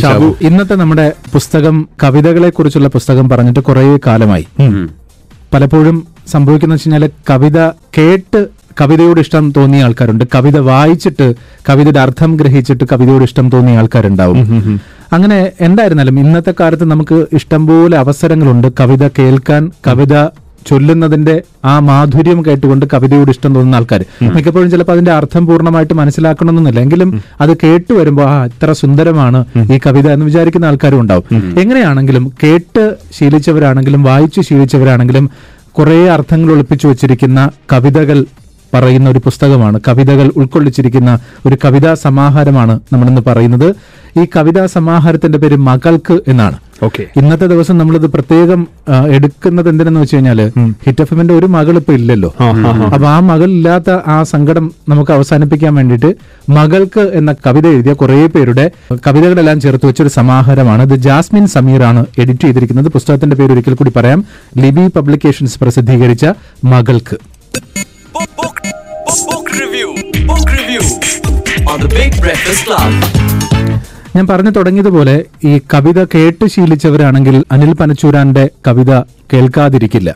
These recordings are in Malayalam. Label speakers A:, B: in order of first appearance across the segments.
A: ഷാബു. ഇന്നത്തെ നമ്മുടെ പുസ്തകം കവിതകളെ കുറിച്ചുള്ള പുസ്തകം പറഞ്ഞിട്ട് കുറേ കാലമായി. പലപ്പോഴും സംഭവിക്കുന്ന വെച്ചാൽ കവിത കേട്ട് കവിതയോട് ഇഷ്ടം തോന്നിയ ആൾക്കാരുണ്ട്. കവിത വായിച്ചിട്ട് കവിതയുടെ അർത്ഥം ഗ്രഹിച്ചിട്ട് കവിതയോട് ഇഷ്ടം തോന്നിയ ആൾക്കാരുണ്ടാവും. അങ്ങനെ എന്തായിരുന്നാലും ഇന്നത്തെ കാലത്ത് നമുക്ക് ഇഷ്ടംപോലെ അവസരങ്ങളുണ്ട് കവിത കേൾക്കാൻ കവിത ചൊല്ലുന്നതിന്റെ ആ മാധുര്യം കേട്ടുകൊണ്ട് കവിതയോട് ഇഷ്ടം തോന്നുന്ന ആൾക്കാർ. മിക്കപ്പോഴും ചിലപ്പോൾ അതിന്റെ അർത്ഥം പൂർണമായിട്ട് മനസ്സിലാക്കണമെന്നില്ല എങ്കിലും അത് കേട്ടു വരുമ്പോൾ ആ ഇത്ര സുന്ദരമാണ് ഈ കവിത എന്ന് വിചാരിക്കുന്ന ആൾക്കാരും ഉണ്ടാവും. എങ്ങനെയാണെങ്കിലും കേട്ട് ശീലിച്ചവരാണെങ്കിലും വായിച്ചു ശീലിച്ചവരാണെങ്കിലും കുറേ അർത്ഥങ്ങൾ ഒളിപ്പിച്ചു വെച്ചിരിക്കുന്ന കവിതകൾ പറയുന്ന ഒരു പുസ്തകമാണ്. കവിതകൾ ഉൾക്കൊള്ളിച്ചിരിക്കുന്ന ഒരു കവിതാ സമാഹാരമാണ് നമ്മളിന്ന് പറയുന്നത്. ഈ കവിതാ സമാഹാരത്തിന്റെ പേര് മകൾക്ക് എന്നാണ്.
B: ഓക്കെ.
A: ഇന്നത്തെ ദിവസം നമ്മളിത് പ്രത്യേകം എടുക്കുന്നത് എന്തിനെന്ന് വെച്ച് കഴിഞ്ഞാൽ ഹിറ്റ് എഫ് എമ്മിന്റെ ഒരു മകൾ ഇപ്പൊ ഇല്ലല്ലോ. അപ്പൊ ആ മകൾ ഇല്ലാത്ത ആ സങ്കടം നമുക്ക് അവസാനിപ്പിക്കാൻ വേണ്ടിയിട്ട് മകൾക്ക് എന്ന കവിത എഴുതിയ കുറെ പേരുടെ കവിതകളെല്ലാം ചേർത്ത് വെച്ചൊരു സമാഹാരമാണ്. ഇത് ജാസ്മിൻ സമീറാണ് എഡിറ്റ് ചെയ്തിരിക്കുന്നത്. പുസ്തകത്തിന്റെ പേര് ഒരിക്കൽ കൂടി പറയാം. ലിബി പബ്ലിക്കേഷൻസ് പ്രസിദ്ധീകരിച്ച മകൾക്ക്.
C: Book, book, book, book review. Book review. On the Big Breakfast Club.
A: ഞാൻ പറഞ്ഞു തുടങ്ങിയതുപോലെ ഈ കവിത കേട്ട് ശീലിച്ചവരാണെങ്കിൽ അനിൽ പനച്ചൂരാന്റെ കവിത കേൾക്കാതിരിക്കില്ല.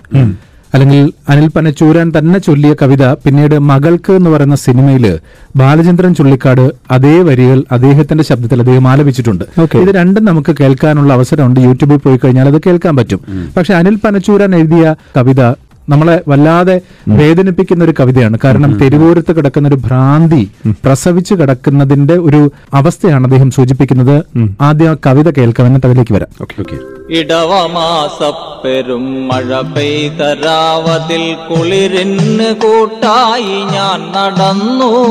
A: അല്ലെങ്കിൽ അനിൽ പനച്ചൂരാൻ തന്നെ ചൊല്ലിയ കവിത പിന്നീട് മകൾക്ക് എന്ന് പറയുന്ന സിനിമയിൽ ബാലചന്ദ്രൻ ചുള്ളിക്കാട് അതേ വരികൾ അദ്ദേഹത്തിന്റെ ശബ്ദത്തിൽ അദ്ദേഹം ആലപിച്ചിട്ടുണ്ട്. ഇത് രണ്ടും നമുക്ക് കേൾക്കാനുള്ള അവസരമുണ്ട്. യൂട്യൂബിൽ പോയി കഴിഞ്ഞാൽ അത് കേൾക്കാൻ പറ്റും. പക്ഷെ അനിൽ പനച്ചൂരാൻ എഴുതിയ കവിത നമ്മളെ വല്ലാതെ വേദനിപ്പിക്കുന്ന ഒരു കവിതയാണ്. കാരണം തെരുവോരത്ത് കിടക്കുന്ന ഒരു ഭ്രാന്തി പ്രസവിച്ചു കിടക്കുന്നതിന്റെ ഒരു അവസ്ഥയാണ് അദ്ദേഹം സൂചിപ്പിക്കുന്നത്. ആദ്യം ആ കവിത കേൾക്കാം എന്നിട്ട് അതിലേക്ക് വരാം.
B: Okay okay.
D: ഇടവമാസപ്പെരും മഴ പെയ്തരാവതിൽ കുളിരിന് കൂട്ടായി ഞാൻ നടന്നു.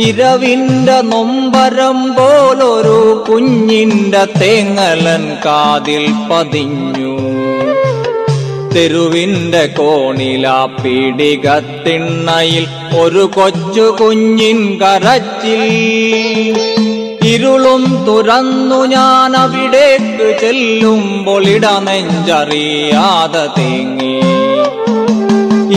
D: ഇരവിന്റെ നൊമ്പരം പോലൊരു കുഞ്ഞിന്റെ തേങ്ങലൻ കാതിൽ പതിഞ്ഞു. തെരുവിന്റെ കോണിലാ പീടികത്തിണ്ണയിൽ ഒരു കൊച്ചു കുഞ്ഞിൻ കരച്ചിൽ. ഇരുളും തുറന്നു ഞാൻ അവിടേക്ക് ചെല്ലുമ്പോൾ ഇടനെഞ്ചറിയാതെ തേങ്ങി.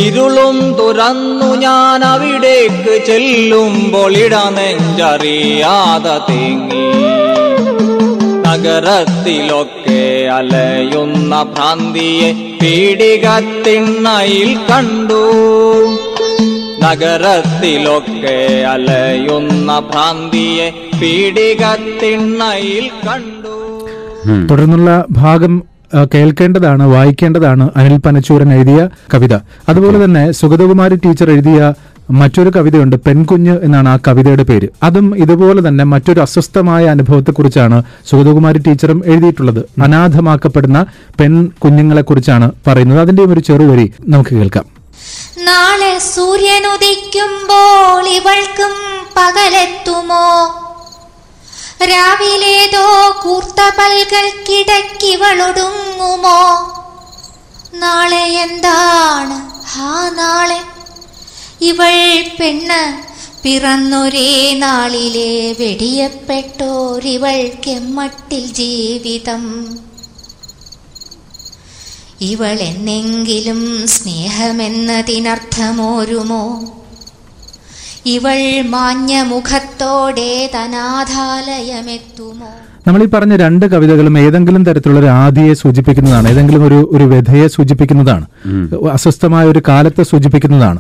D: ഇരുളും തുറന്നു ഞാൻ അവിടേക്ക് ചെല്ലുമ്പോൾ ഇടനെഞ്ചറിയാതെ തേങ്ങി. നഗരത്തിലൊക്കെ അലയുന്ന ഭ്രാന്തിയെ പീഡികത്തിണ്ണയിൽ കണ്ടു. നഗരത്തിലൊക്കെ അലയുന്ന ഭ്രാന്തിയെ പീഡികത്തിണ്ണയിൽ കണ്ടു.
A: തുടർന്നുള്ള ഭാഗം കേൾക്കേണ്ടതാണ് വായിക്കേണ്ടതാണ് അനിൽ പനച്ചൂരൻ എഴുതിയ കവിത. അതുപോലെ തന്നെ സുഗതകുമാരി ടീച്ചർ എഴുതിയ മറ്റൊരു കവിതയുണ്ട് പെൺകുഞ്ഞ് എന്നാണ് ആ കവിതയുടെ പേര്. അതും ഇതുപോലെ തന്നെ മറ്റൊരു അസ്വസ്ഥമായ അനുഭവത്തെക്കുറിച്ചാണ് സുഗതകുമാരി ടീച്ചറും എഴുതിയിട്ടുള്ളത്. അനാഥമാക്കപ്പെടുന്ന പെൺ കുഞ്ഞുങ്ങളെ കുറിച്ചാണ് പറയുന്നത്. അതിന്റെയും ഒരു ചെറുവരി നമുക്ക് കേൾക്കാം.
E: നാളെ സൂര്യൻ ഉദിക്കുമ്പോൾ ഇവൾക്കും പകലെത്തുമോ? രാവിലേതോ കൂർത്ത പൽകൾക്കിടക്കിവളൊടുങ്ങുമോ നാളെ എന്താണ്? ആ നാളെ ഇവൾ പെണ്ണ്. പിറന്നൊരേ നാളിലെ വെടിയപ്പെട്ടോരിവൾ കെമ്മട്ടിൽ ജീവിതം. ഇവൾ എന്നെങ്കിലും സ്നേഹമെന്നതിനർത്ഥമോരുമോ? ഇവൾ മാഞ്ഞ മുഖത്തോടെ തനാഥാലയമെത്തുമോ
A: നമ്മൾ ഈ പറഞ്ഞ രണ്ട് കവിതകളും ഏതെങ്കിലും തരത്തിലുള്ള ഒരു ആദിയെ സൂചിപ്പിക്കുന്നതാണ്. ഏതെങ്കിലും ഒരു ഒരു വ്യഥയെ സൂചിപ്പിക്കുന്നതാണ്. അസ്വസ്ഥമായ ഒരു കാലത്തെ സൂചിപ്പിക്കുന്നതാണ്.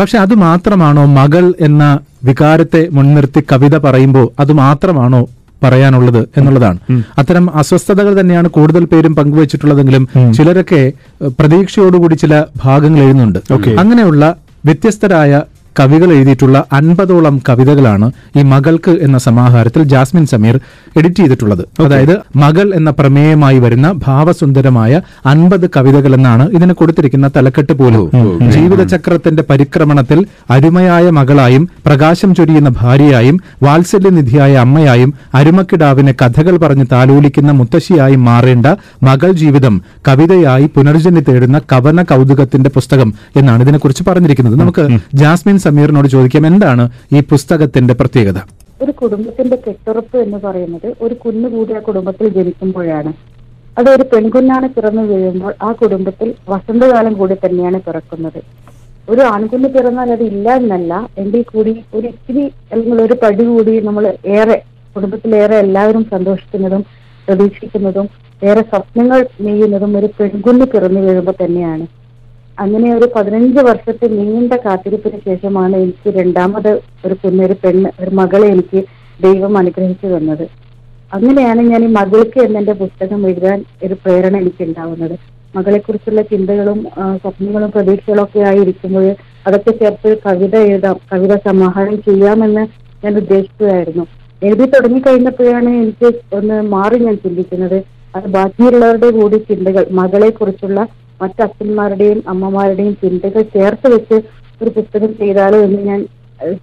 A: പക്ഷെ അത് മാത്രമാണോ മകൾ എന്ന വികാരത്തെ മുൻനിർത്തി കവിത പറയുമ്പോൾ അത് മാത്രമാണോ പറയാനുള്ളത് എന്നുള്ളതാണ്. അത്തരം അസ്വസ്ഥതകൾ തന്നെയാണ് കൂടുതൽ പേരും പങ്കുവച്ചിട്ടുള്ളതെങ്കിലും ചിലരൊക്കെ പ്രതീക്ഷയോടുകൂടി ചില ഭാഗങ്ങൾ എഴുതുന്നുണ്ട്. അങ്ങനെയുള്ള വ്യത്യസ്തരായ കവികൾ എഴുതിയിട്ടുള്ള അൻപതോളം കവിതകളാണ് ഈ മകൾക്ക് എന്ന സമാഹാരത്തിൽ ജാസ്മിൻ സമീർ എഡിറ്റ് ചെയ്തിട്ടുള്ളത്. അതായത് മകൾ എന്ന പ്രമേയമായി വരുന്ന ഭാവസുന്ദരമായ അൻപത് കവിതകൾ എന്നാണ് ഇതിന് കൊടുത്തിരിക്കുന്ന തലക്കെട്ട് പോലും. ജീവിതചക്രത്തിന്റെ പരിക്രമണത്തിൽ അരുമയായ മകളായും പ്രകാശം ചൊരിയുന്ന ഭാര്യയായും വാത്സല്യനിധിയായ അമ്മയായും അരുമക്കിടാവിനെ കഥകൾ പറഞ്ഞ് താലോലിക്കുന്ന മുത്തശ്ശിയായും മാറേണ്ട മകൾ ജീവിതം കവിതയായി പുനർജന്യ തേടുന്ന കവന കൗതുകത്തിന്റെ പുസ്തകം എന്നാണ് ഇതിനെക്കുറിച്ച് പറഞ്ഞിരിക്കുന്നത്. നമുക്ക് ജാസ്മിൻ സമീറിനോട് ചോദിക്കാം എന്താണ് ഈ പുസ്തകത്തിന്റെ പ്രത്യേകത?
F: ഒരു കുടുംബത്തിന്റെ കെട്ടുറപ്പ് എന്ന് പറയുന്നത് ഒരു കുഞ്ഞു കൂടി ആ കുടുംബത്തിൽ ജനിക്കുമ്പോഴാണ്. അത് ഒരു പെൺകുഞ്ഞാണ് പിറന്നു വീഴുമ്പോൾ ആ കുടുംബത്തിൽ വസന്തകാലം കൂടി തന്നെയാണ് പിറക്കുന്നത്. ഒരു ആൺകുഞ്ഞ് പിറന്നാൽ അത് ഇല്ല എന്നല്ല എങ്കിൽ കൂടി ഒരു ഇത്തിരി അല്ലെങ്കിൽ ഒരു പടി കൂടി നമ്മൾ ഏറെ കുടുംബത്തിലേറെ എല്ലാവരും സന്തോഷിക്കുന്നതും പ്രതീക്ഷിക്കുന്നതും ഏറെ സ്വപ്നങ്ങൾ നെയ്യുന്നതും ഒരു പെൺകുഞ്ഞ് പിറന്നു വീഴുമ്പോൾ തന്നെയാണ്. അങ്ങനെ ഒരു പതിനഞ്ച് വർഷത്തെ നീണ്ട കാത്തിരിപ്പിന് ശേഷമാണ് എനിക്ക് രണ്ടാമത് ഒരു കുഞ്ഞൊരു പെണ്ണ് ഒരു മകളെ എനിക്ക് ദൈവം അനുഗ്രഹിച്ചു തന്നത്. അങ്ങനെയാണ് ഞാൻ ഈ മകൾക്ക് എന്നെന്റെ പുസ്തകം എഴുതാൻ ഒരു പ്രേരണ എനിക്ക് ഉണ്ടാവുന്നത്. മകളെ കുറിച്ചുള്ള ചിന്തകളും സ്വപ്നങ്ങളും പ്രതീക്ഷകളും ഒക്കെ ആയിരിക്കുമ്പോൾ അതൊക്കെ ചേർത്ത് കവിത എഴുതാം കവിത സമാഹാരം ചെയ്യാമെന്ന് ഞാൻ ഉദ്ദേശിക്കുകയായിരുന്നു എഴുതി തുടങ്ങി കഴിഞ്ഞപ്പോഴാണ് എനിക്ക് ഒന്ന് മാറി ഞാൻ ചിന്തിക്കുന്നത്. അത് ബാക്കിയുള്ളവരുടെ കൂടി ചിന്തകൾ മകളെ കുറിച്ചുള്ള മറ്റച്ഛന്മാരുടെയും അമ്മമാരുടെയും ചിന്തകൾ ചേർത്ത് വെച്ച് ഒരു പുസ്തകം ചെയ്താലോ എന്ന് ഞാൻ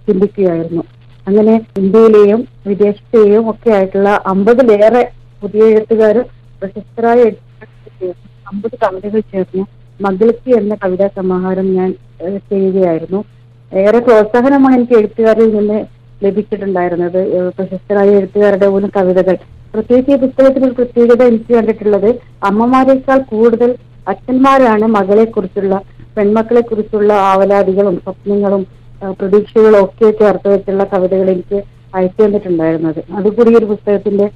F: ചിന്തിക്കുകയായിരുന്നു. അങ്ങനെ ഇന്ത്യയിലെയും വിദേശത്തെയും ഒക്കെ ആയിട്ടുള്ള അമ്പതിലേറെ പുതിയ എഴുത്തുകാർ പ്രശസ്തരായ അമ്പത് കവിതകൾ ചേർന്ന് മകൾക്ക് എന്ന കവിതാ സമാഹാരം ഞാൻ ചെയ്യുകയായിരുന്നു. ഏറെ പ്രോത്സാഹനമാണ് എനിക്ക് എഴുത്തുകാരിൽ നിന്ന് ലഭിച്ചിട്ടുണ്ടായിരുന്നത്. പ്രശസ്തരായ എഴുത്തുകാരുടെ പോലും കവിതകൾ. പ്രത്യേകിച്ച് ഈ പുസ്തകത്തിൽ ഒരു പ്രത്യേകത എനിക്ക് കണ്ടിട്ടുള്ളത് അമ്മമാരെക്കാൾ കൂടുതൽ അച്ഛന്മാരാണ് മകളെ കുറിച്ചുള്ള പെൺമക്കളെ കുറിച്ചുള്ള ആവലാതികളും സ്വപ്നങ്ങളും പ്രതീക്ഷകളും ഒക്കെ ചേർത്ത് വെച്ചുള്ള കവിതകൾ എനിക്ക് അയച്ചു തന്നിട്ടുണ്ടായിരുന്നത്. അതുകൂടി ഒരു പുസ്തകത്തിന്റെ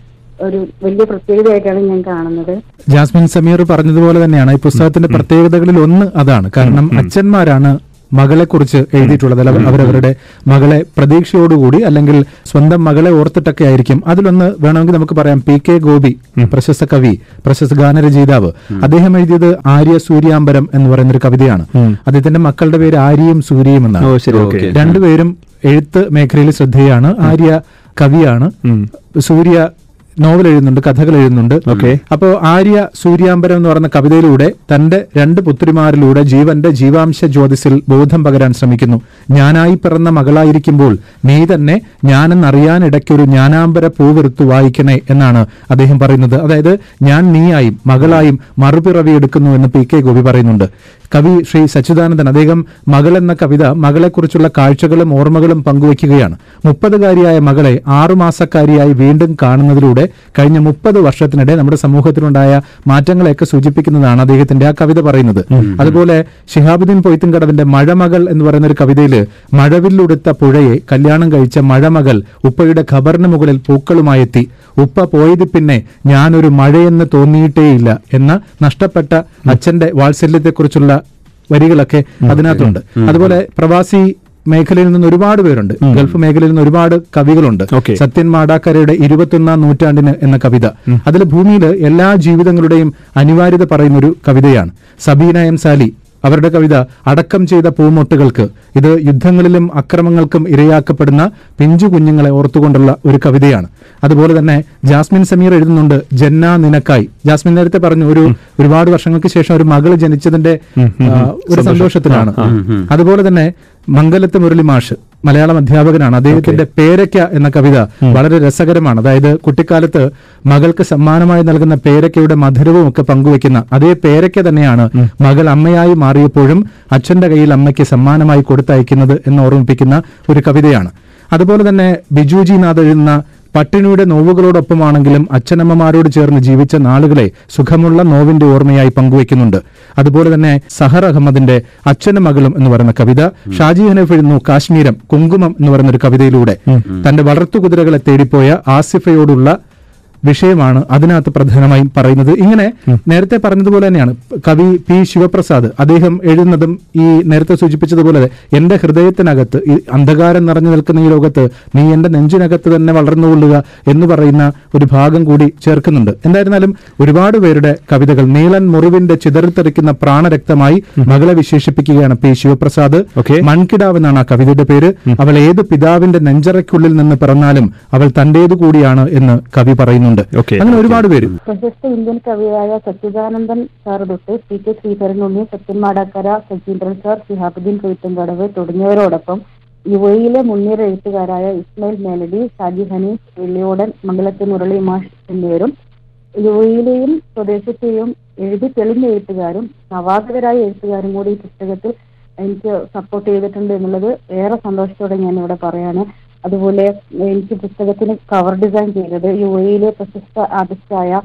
F: ഒരു വലിയ പ്രത്യേകതയായിട്ടാണ് ഞാൻ കാണുന്നത്.
A: ജാസ്മിൻ സമീർ പറഞ്ഞതുപോലെ തന്നെയാണ് ഈ പുസ്തകത്തിന്റെ പ്രത്യേകതകളിൽ ഒന്ന് അതാണ്. കാരണം അച്ഛന്മാരാണ് മകളെ കുറിച്ച് എഴുതിയിട്ടുള്ളത് അല്ല അവരവരുടെ മകളെ പ്രതീക്ഷയോടുകൂടി അല്ലെങ്കിൽ സ്വന്തം മകളെ ഓർത്തിട്ടൊക്കെ ആയിരിക്കും. അതിലൊന്ന് വേണമെങ്കിൽ നമുക്ക് പറയാം പി കെ ഗോപി പ്രശസ്ത കവി പ്രശസ്ത ഗാനരചയിതാവ്. അദ്ദേഹം എഴുതിയത് ആര്യ സൂര്യാംബരം എന്ന് പറയുന്ന ഒരു കവിതയാണ് അദ്ദേഹത്തിന്റെ മക്കളുടെ പേര് ആര്യയും സൂര്യയും എന്നാണ്. രണ്ടുപേരും എഴുത്ത് മേഖലയിൽ ശ്രദ്ധേയാണ്. ആര്യ കവിയാണ്. സൂര്യ നോവൽ എഴുതുന്നുണ്ട് കഥകൾ എഴുതുന്നുണ്ട്.
B: ഓക്കെ.
A: അപ്പോൾ ആര്യ സൂര്യാംബരം എന്ന് പറയുന്ന കവിതയിലൂടെ തന്റെ രണ്ട് പുത്രിമാരിലൂടെ ജീവന്റെ ജീവാംശ ജ്യോതിസിൽ ബോധം പകരാൻ ശ്രമിക്കുന്നു. ഞാനായി പിറന്ന മകളായിരിക്കുമ്പോൾ നീ തന്നെ ഞാനെന്നറിയാനിടയ്ക്കൊരു ജ്ഞാനാംബര പൂവെടുത്ത് വായിക്കണേ എന്നാണ് അദ്ദേഹം പറയുന്നത്. അതായത് ഞാൻ നീയായും മകളായും മറുപിറവി എടുക്കുന്നു എന്ന് പി കെ ഗോപി പറയുന്നുണ്ട്. കവി ശ്രീ സച്ചിദാനന്ദൻ അദ്ദേഹം മകൾ എന്ന കവിത മകളെക്കുറിച്ചുള്ള കാഴ്ചകളും ഓർമ്മകളും പങ്കുവയ്ക്കുകയാണ്. മുപ്പതുകാരിയായ മകളെ ആറുമാസക്കാരിയായി വീണ്ടും കാണുന്നതിലൂടെ കഴിഞ്ഞ മുപ്പത് വർഷത്തിനിടെ നമ്മുടെ സമൂഹത്തിലുണ്ടായ മാറ്റങ്ങളെയൊക്കെ സൂചിപ്പിക്കുന്നതാണ് അദ്ദേഹത്തിന്റെ ആ കവിത പറയുന്നത്. അതുപോലെ ഷിഹാബുദ്ദീൻ പൊയ്ത്തുംകടവിന്റെ മഴമകൾ എന്ന് പറയുന്ന ഒരു കവിതയിൽ മഴവില്ലുടുത്ത പുഴയെ കല്യാണം കഴിച്ച മഴമകൾ ഉപ്പയുടെ ഖബറിന് മുകളിൽ പൂക്കളുമായെത്തി. ഉപ്പ പോയത് പിന്നെ ഞാനൊരു മഴയെന്ന് തോന്നിയിട്ടേയില്ല എന്ന നഷ്ടപ്പെട്ട അച്ഛന്റെ വാത്സല്യത്തെക്കുറിച്ചുള്ള വരികളൊക്കെ അതിനകത്തുണ്ട്. അതുപോലെ പ്രവാസി മേഖലയിൽ നിന്ന് ഒരുപാട് പേരുണ്ട്. ഗൾഫ് മേഖലയിൽ നിന്ന് ഒരുപാട് കവികളുണ്ട്. സത്യൻ മാടാക്കരയുടെ ഇരുപത്തൊന്നാം നൂറ്റാണ്ടിന് എന്ന കവിത. അതിൽ ഭൂമിയിൽ എല്ലാ ജീവിതങ്ങളുടെയും അനിവാര്യത പറയുന്ന ഒരു കവിതയാണ്. സബീന എം സാലി അവരുടെ കവിത അടക്കം ചെയ്ത പൂമൊട്ടുകൾക്ക് ഇത് യുദ്ധങ്ങളിലും അക്രമങ്ങൾക്കും ഇരയാക്കപ്പെടുന്ന പിഞ്ചു കുഞ്ഞുങ്ങളെ ഓർത്തുകൊണ്ടുള്ള ഒരു കവിതയാണ്. അതുപോലെ തന്നെ ജാസ്മിൻ സമീർ എഴുതുന്നുണ്ട് ജന്ന നിനക്കായി. ജാസ്മിൻ നേരത്തെ പറഞ്ഞു ഒരു ഒരുപാട് വർഷങ്ങൾക്ക് ശേഷം ഒരു മകൾ ജനിച്ചതിന്റെ ഒരു സന്തോഷത്തിലാണ്. അതുപോലെ തന്നെ മംഗലത്ത് മുരളി മാഷ് മലയാളം അധ്യാപകനാണ്. അദ്ദേഹത്തിന്റെ പേരയ്ക്ക എന്ന കവിത വളരെ രസകരമാണ്. അതായത് കുട്ടിക്കാലത്ത് മകൾക്ക് സമ്മാനമായി നൽകുന്ന പേരയ്ക്കയുടെ മധുരവും ഒക്കെ പങ്കുവെക്കുന്ന അതേ പേരയ്ക്ക തന്നെയാണ് മകൾ അമ്മയായി മാറിയപ്പോഴും അച്ഛന്റെ കയ്യിൽ അമ്മയ്ക്ക് സമ്മാനമായി കൊടുത്തയക്കുന്നത് എന്ന് ഓർമ്മിപ്പിക്കുന്ന ഒരു കവിതയാണ്. അതുപോലെ തന്നെ ബിജുജി നാഥ് എഴുതുന്ന പട്ടിണിയുടെ നോവുകളോടൊപ്പമാണെങ്കിലും അച്ഛനമ്മമാരോട് ചേർന്ന് ജീവിച്ച നാളുകളെ സുഖമുള്ള നോവിന്റെ ഓർമ്മയായി പങ്കുവയ്ക്കുന്നുണ്ട്. അതുപോലെ തന്നെ സഹർ അഹമ്മദിന്റെ അച്ഛനും മകളും എന്ന് പറയുന്ന കവിത ഷാജി ഹനഫ് എഴുതുന്നു കാശ്മീരം കുങ്കുമം എന്ന് പറയുന്ന ഒരു കവിതയിലൂടെ. തന്റെ വളർത്തു വളർത്തുകുതിരകളെ തേടിപ്പോയ ആസിഫയോടുള്ള വിഷയമാണ് അതിനകത്ത് പ്രധാനമായും പറയുന്നത്. ഇങ്ങനെ നേരത്തെ പറഞ്ഞതുപോലെ തന്നെയാണ്. കവി പി ശിവപ്രസാദ് അദ്ദേഹം എഴുതുന്നതും ഈ നേരത്തെ സൂചിപ്പിച്ചതുപോലെ എന്റെ ഹൃദയത്തിനകത്ത് ഈ അന്ധകാരം നിറഞ്ഞു നിൽക്കുന്ന ഈ ലോകത്ത് നീ എന്റെ നെഞ്ചിനകത്ത് തന്നെ വളർന്നുകൊള്ളുക എന്ന് പറയുന്ന ഒരു ഭാഗം കൂടി ചേർക്കുന്നുണ്ട്. എന്തായിരുന്നാലും ഒരുപാട് പേരുടെ കവിതകൾ നീളൻ മുറിവിന്റെ ചിതറിത്തെറിക്കുന്ന പ്രാണരക്തമായി മകളെ വിശേഷിപ്പിക്കുകയാണ് പി ശിവപ്രസാദ്.
B: ഓക്കെ.
A: മൺകിടാവ് എന്നാണ് ആ കവിതയുടെ പേര്. അവൾ ഏത് പിതാവിന്റെ നെഞ്ചറയ്ക്കുള്ളിൽ നിന്ന് പിറന്നാലും അവൾ തന്റേതു കൂടിയാണ് എന്ന് കവി പറയുന്നുണ്ട്.
B: Okay,
A: അങ്ങനെ ഒരുപാട് പേര്.
F: പ്രശസ്ത ഇന്ത്യൻ കവിയായ സച്ചിദാനന്ദൻ സാർ തൊട്ട് P K Sreedharanunni Sathyan Madakkara Sajeendran sir Shihabuddeen Koythumkadavu തുടങ്ങിയവരോടൊപ്പം യുവയിലെ മുൻനിര എഴുത്തുകാരായ ഇസ്മയിൽ മേലഡി സാജി ഹനീഷ് വെള്ളിയോടൻ മംഗലത്തെ മുരളി മാഷ് എന്നിവരും യുവയിലെയും സ്വദേശത്തെയും എഴുതി തെളിഞ്ഞ എഴുത്തുകാരും നവാഗതരായ എഴുത്തുകാരും കൂടി ഈ പുസ്തകത്തിൽ എനിക്ക് സപ്പോർട്ട് ചെയ്തിട്ടുണ്ട് എന്നുള്ളത് ഏറെ സന്തോഷത്തോടെ ഞാൻ ഇവിടെ പറയാണ്. അതുപോലെ എനിക്ക് പുസ്തകത്തിന് കവർ ഡിസൈൻ ചെയ്തത് യു എയിലെ പ്രശസ്ത ആർട്ടിസ്റ്റായ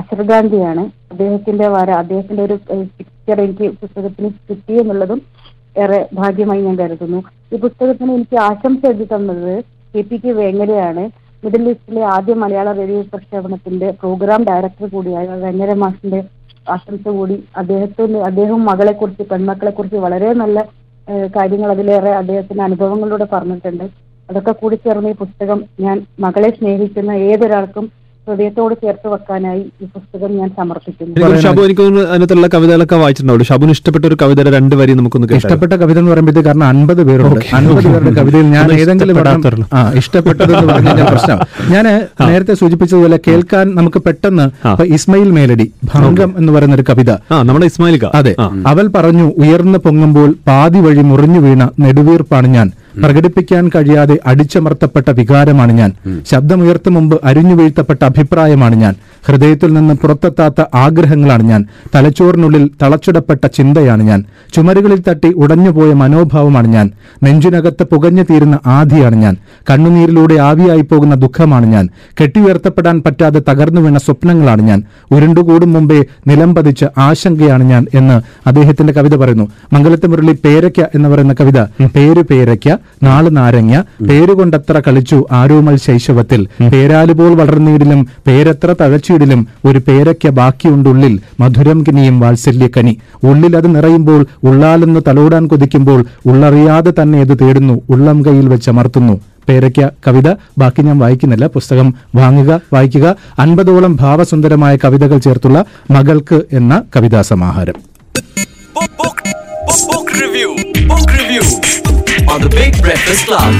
F: അസർ ഗാന്ധിയാണ്. അദ്ദേഹത്തിന്റെ വര അദ്ദേഹത്തിന്റെ ഒരു പിക്ചർ എനിക്ക് പുസ്തകത്തിന് കിട്ടി എന്നുള്ളതും ഏറെ ഭാഗ്യമായി ഞാൻ കരുതുന്നു. ഈ പുസ്തകത്തിന് എനിക്ക് ആശംസ എഴുതി തന്നത് കെ പി കെ വേങ്ങരയാണ്. മിഡിൽ ഈസ്റ്റിലെ ആദ്യ മലയാള റേഡിയോ പ്രക്ഷേപണത്തിന്റെ പ്രോഗ്രാം ഡയറക്ടർ കൂടിയായ വേങ്ങര മാഷിന്റെ ആശംസ കൂടി അദ്ദേഹത്തിന് അദ്ദേഹം മകളെ കുറിച്ച് പെൺമക്കളെ കുറിച്ച് വളരെ നല്ല കാര്യങ്ങൾ അതിലേറെ അദ്ദേഹത്തിന്റെ അനുഭവങ്ങളിലൂടെ പറഞ്ഞിട്ടുണ്ട്. അതൊക്കെ കൂടി ചേർന്ന് ഈ പുസ്തകം ഞാൻ മകളെ സ്നേഹിക്കുന്ന ഏതൊരാൾക്കും ഹൃദയത്തോട് ചേർത്ത് വെക്കാനായി ഈ പുസ്തകം ഞാൻ സമർപ്പിക്കുന്നു.
B: എനിക്ക് ഷബു എനിക്ക് അതിനകത്തുള്ള കവിതകളൊക്കെ വായിച്ചിട്ടുണ്ടാവും ഷബുന് ഇഷ്ടപ്പെട്ട ഒരു കവിതയുടെ രണ്ട് വരി നമുക്കൊന്ന്
A: ഇഷ്ടപ്പെട്ട കവിത എന്ന് പറയുമ്പോൾ കാരണം അൻപത് പേരുണ്ട്. അൻപത് പേരുടെ കവിതയിൽ ഞാൻ ഏതെങ്കിലും ഒരെണ്ണം-
B: ഇഷ്ടപ്പെടാത്തവരുള്ളൂ.
A: ഇഷ്ടപ്പെട്ടത് എന്ന് പറഞ്ഞു പ്രശ്നം ഞാൻ നേരത്തെ സൂചിപ്പിച്ചതുപോലെ കേൾക്കാൻ നമുക്ക് പെട്ടെന്ന്. ഇസ്മയിൽ മേലടി ഭംഗം എന്ന് പറയുന്ന ഒരു കവിത.
B: ആ നമ്മുടെ ഇസ്മായിൽ
A: അതെ. അവൾ പറഞ്ഞു ഉയർന്നു പൊങ്ങുമ്പോൾ പാതി വഴി മുറിഞ്ഞു വീണ നെടുവീർപ്പാണ് ഞാൻ. പ്രകടിപ്പിക്കാൻ കഴിയാതെ അടിച്ചമർത്തപ്പെട്ട വികാരമാണ് ഞാൻ. ശബ്ദമുയർത്തും മുമ്പ് അരിഞ്ഞു വീഴ്ത്തപ്പെട്ട അഭിപ്രായമാണ് ഞാൻ. ഹൃദയത്തിൽ നിന്ന് പുറത്തെത്താത്ത ആഗ്രഹങ്ങളാണ് ഞാൻ. തലച്ചോറിനുള്ളിൽ തളച്ചിടപ്പെട്ട ചിന്തയാണ് ഞാൻ. ചുമരുകളിൽ തട്ടി ഉടഞ്ഞുപോയ മനോഭാവമാണ് ഞാൻ. നെഞ്ചിനകത്ത് പുകഞ്ഞു തീരുന്ന ആധിയാണ് ഞാൻ. കണ്ണുനീരിലൂടെ ആവിയായി പോകുന്ന ദുഃഖമാണ് ഞാൻ. കെട്ടിയുയർത്തപ്പെടാൻ പറ്റാതെ തകർന്നു വീണ സ്വപ്നങ്ങളാണ് ഞാൻ. ഉരുണ്ടുകൂടും മുമ്പേ നിലം പതിച്ച ആശങ്കയാണ് ഞാൻ എന്ന് അദ്ദേഹത്തിന്റെ കവിത പറയുന്നു. മംഗലത്തെ മുരളി പേരയ്ക്ക എന്ന് പറയുന്ന കവിത. പേര് പേരയ്ക്ക നാൾ നാരങ്ങ പേരുകൊണ്ടത്ര കളിച്ചു ആരോമൽ ശൈശവത്തിൽ. പേരാലുപോൽ വളർന്നീടിലും പേരത്ര തഴച്ചിടിലും ഒരു പേരയ്ക്ക ബാക്കിയുണ്ടുള്ളിൽ മധുരം കിനിയും വാത്സല്യക്കനി ഉള്ളിൽ അത് നിറയുമ്പോൾ ഉള്ളാലെന്ന് തലോടാൻ കൊതിക്കുമ്പോൾ ഉള്ളറിയാതെ തന്നെ അത് തേടുന്നു ഉള്ളം കയ്യിൽ വെച്ചമർത്തുന്നു പേരയ്ക്ക കവിത ബാക്കി ഞാൻ വായിക്കുന്നില്ല പുസ്തകം വാങ്ങുക വായിക്കുക അൻപതോളം ഭാവസുന്ദരമായ കവിതകൾ ചേർത്തുള്ള മകൾക്ക് എന്ന കവിതാ സമാഹാരം.
C: Book review on the Big Breakfast Club.